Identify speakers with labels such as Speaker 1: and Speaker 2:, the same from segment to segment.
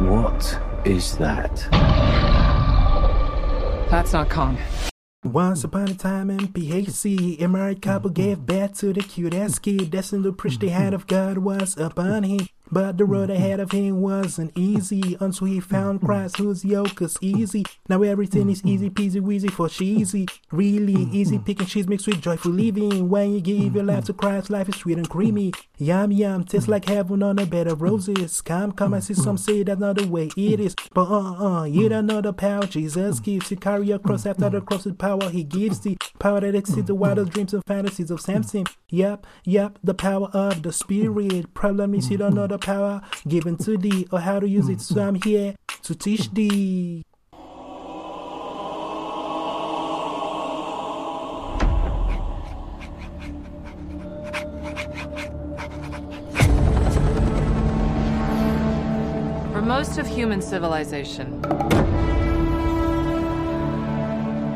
Speaker 1: What is that?
Speaker 2: That's not Kong.
Speaker 3: Once upon a time in PHC, a married couple gave birth to the cutest kid. Destined to preach the hand of God was upon him. But the road mm-hmm. ahead of him wasn't easy until he found mm-hmm. Christ, whose yoke is easy. Now everything is easy mm-hmm. peasy weasy for cheesy. Really easy picking cheese mixed with joyful living. When you give your life to Christ, life is sweet and creamy. Yum yum, tastes like heaven on a bed of roses. Come, come, I see some say that's not the way it is. But uh uh, you don't know the power Jesus gives. You carry your cross after the cross with power he gives the Power that exceeds the wildest dreams and fantasies of Samson. Yep, yep, the power of the spirit. Problem is you don't know the power given to thee or how to use it. So I'm here to teach thee.
Speaker 2: For most of human civilization,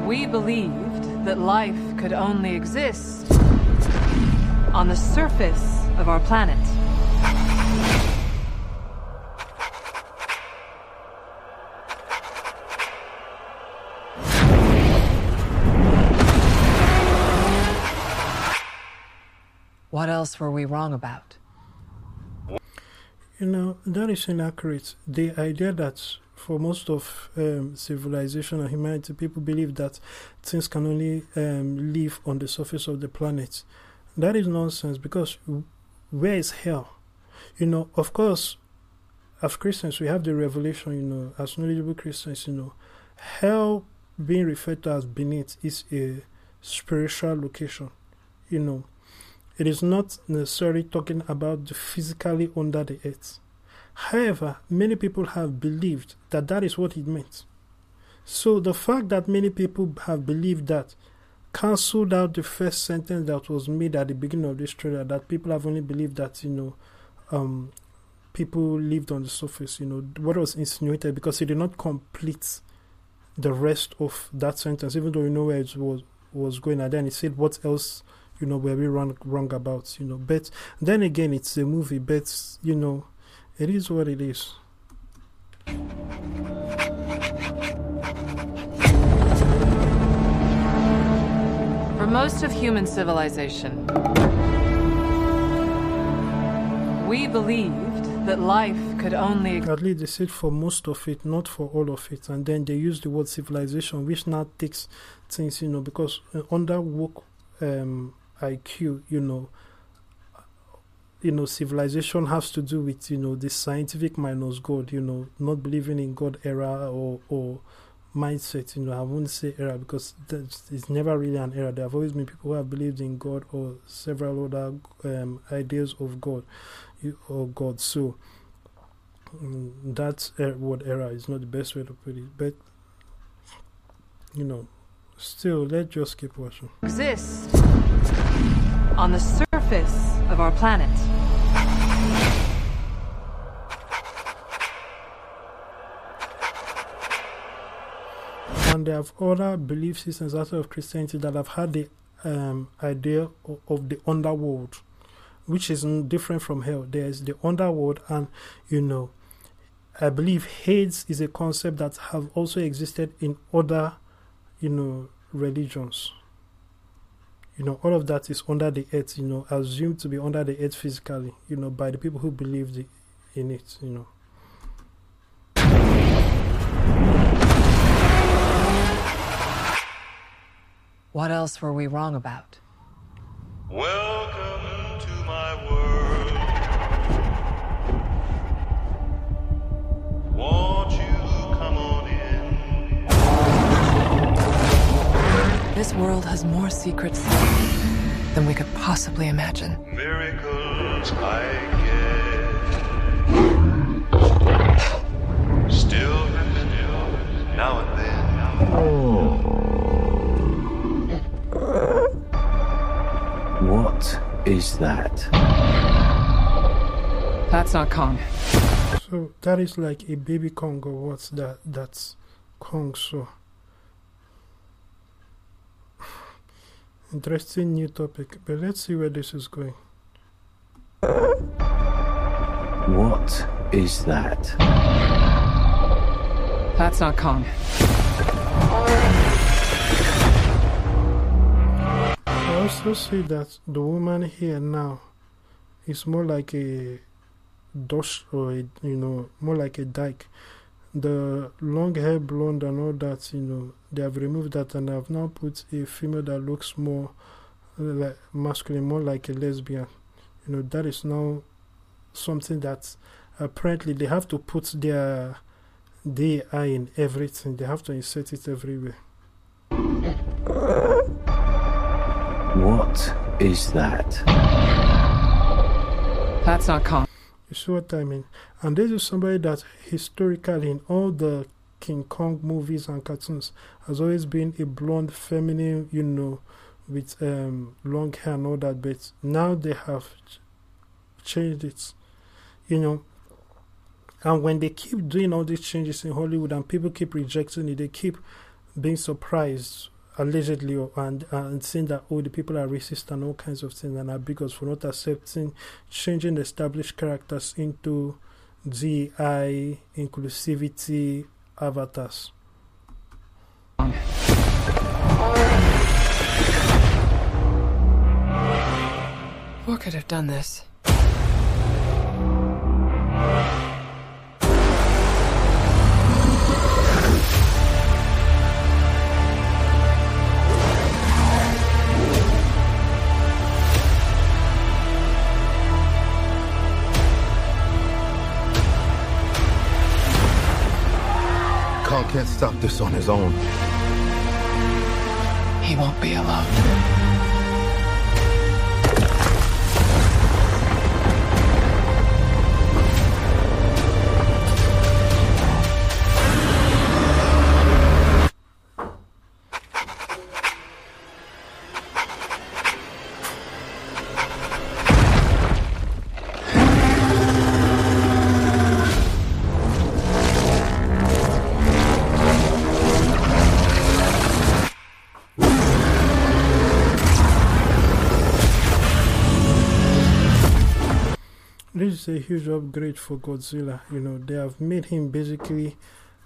Speaker 2: we believed that life could only exist on the surface of our planet. Else were we wrong about?
Speaker 3: You know, that is inaccurate. The idea that for most of um, civilization and humanity, people believe that things can only um, live on the surface of the planet. That is nonsense because where is hell? You know, of course, as Christians, we have the revelation, you know, as knowledgeable Christians, you know, hell being referred to as beneath is a spiritual location, you know. It is not necessarily talking about the physically under the earth. However, many people have believed that that is what it meant. So the fact that many people have believed that cancelled out the first sentence that was made at the beginning of this trailer that people have only believed that, you know, um, people lived on the surface, you know, what was insinuated because it did not complete the rest of that sentence, even though you know where it was was going and then it said what else you know were we wrong wrong about you know but then again it's a movie but you know it is what it is.
Speaker 2: For most of human civilization, we believed that life could only
Speaker 3: at least they said for most of it not for all of it. And then they use the word civilization which now takes things you know because uh, under woke um, IQ, you know, you know, civilization has to do with you know the scientific minus God, you know, not believing in God era or or mindset. You know, I won't say era because it's never really an era. There have always been people who have believed in God or several other um, ideas of God or God. So um, that er- word era is not the best way to put it, but you know, still, let's just keep watching.
Speaker 2: exist on the surface of our planet.
Speaker 3: and they have other belief systems outside of Christianity that have had the um, idea of, of, the underworld, which is different from hell. There's the underworld, and you know, I believe Hades is a concept that have also existed in other, you know, religions. You know, all of that is under the earth. You know, assumed to be under the earth physically. You know, by the people who believe in it. You know.
Speaker 2: What else were we wrong about?
Speaker 4: Welcome to my world.
Speaker 2: World has more secrets than we could possibly imagine.
Speaker 4: Miracles I get. Still happen now and then. Oh.
Speaker 1: What is that?
Speaker 2: That's not Kong.
Speaker 3: So that is like a baby Kong or what's that? That's Kong. So interesting new topic, but let's see where this is going.
Speaker 1: What is that?
Speaker 2: That's not Kong.
Speaker 3: I also see that the woman here now is more like a dosh or a, you know more like a dyke. The long hair, blonde, and all that, you know, they have removed that and have now put a female that looks more like masculine, more like a lesbian. You know, that is now something that apparently they have to put their DEI in everything. They have to insert it everywhere.
Speaker 1: What is that?
Speaker 2: That's not Kong.
Speaker 3: You see what I mean? And this is somebody that historically in all the King Kong movies and cartoons has always been a blonde, feminine, you know, with um, long hair and all that. But now they have ch- changed it, you know. And when they keep doing all these changes in Hollywood and people keep rejecting it, they keep being surprised, allegedly, and, and saying that, oh, the people are racist and all kinds of things and are bigots for not accepting changing established characters into GI inclusivity, avatars.
Speaker 2: What could have done this?
Speaker 5: Can't stop this on his own.
Speaker 2: He won't be alone.
Speaker 3: Is a huge upgrade for Godzilla. You know, they have made him basically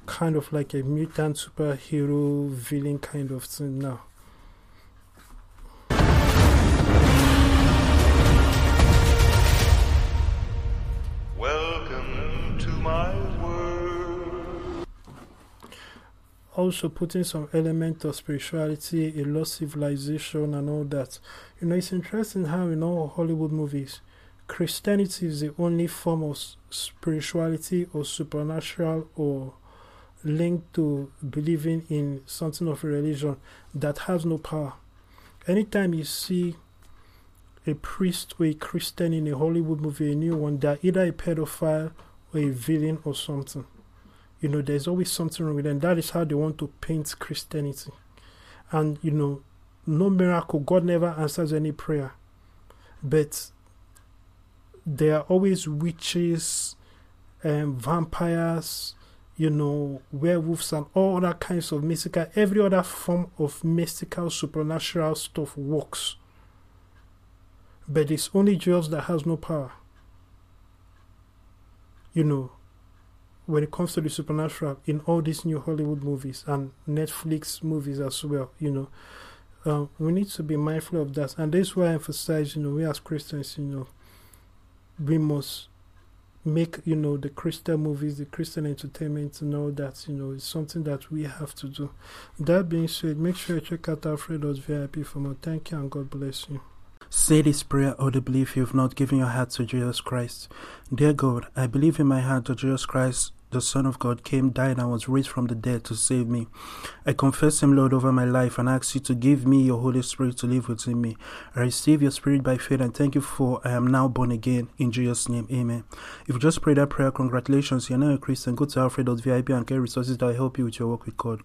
Speaker 3: kind of like a mutant superhero villain kind of thing now.
Speaker 4: Welcome to my world.
Speaker 3: also putting some element of spirituality, a lost civilization, and all that. You know, it's interesting how in all Hollywood movies, Christianity is the only form of spirituality or supernatural or linked to believing in something of a religion that has no power. Anytime you see a priest or a Christian in a Hollywood movie, a new one, they're either a pedophile or a villain or something you know, there's always something wrong with them. That is how they want to paint Christianity. And, you know, no miracle, God never answers any prayer. But there are always witches, um, vampires, you know, werewolves, and all other kinds of mystical, every other form of mystical, supernatural stuff works. But it's only Jesus that has no power. You know, when it comes to the supernatural in all these new Hollywood movies and Netflix movies as well, you know, uh, we need to be mindful of that. And this is why I emphasize, you know, we as Christians, you know, we must make, you know, the Christian movies, the Christian entertainment, and all that, you know, it's something that we have to do. That being said, make sure you check out Alfredo's VIP for more. Thank you and God bless you. Say this prayer audibly if you've not given your heart to Jesus Christ. Dear God, I believe in my heart that Jesus Christ, the Son of God, came, died, and was raised from the dead to save me. I confess Him, Lord, over my life and ask you to give me your Holy Spirit to live within me. I receive your Spirit by faith and thank you for I am now born again. In Jesus' name, Amen. If you just prayed that prayer, congratulations, you're now a Christian. Go to alfred.vip and get resources that will help you with your work with God.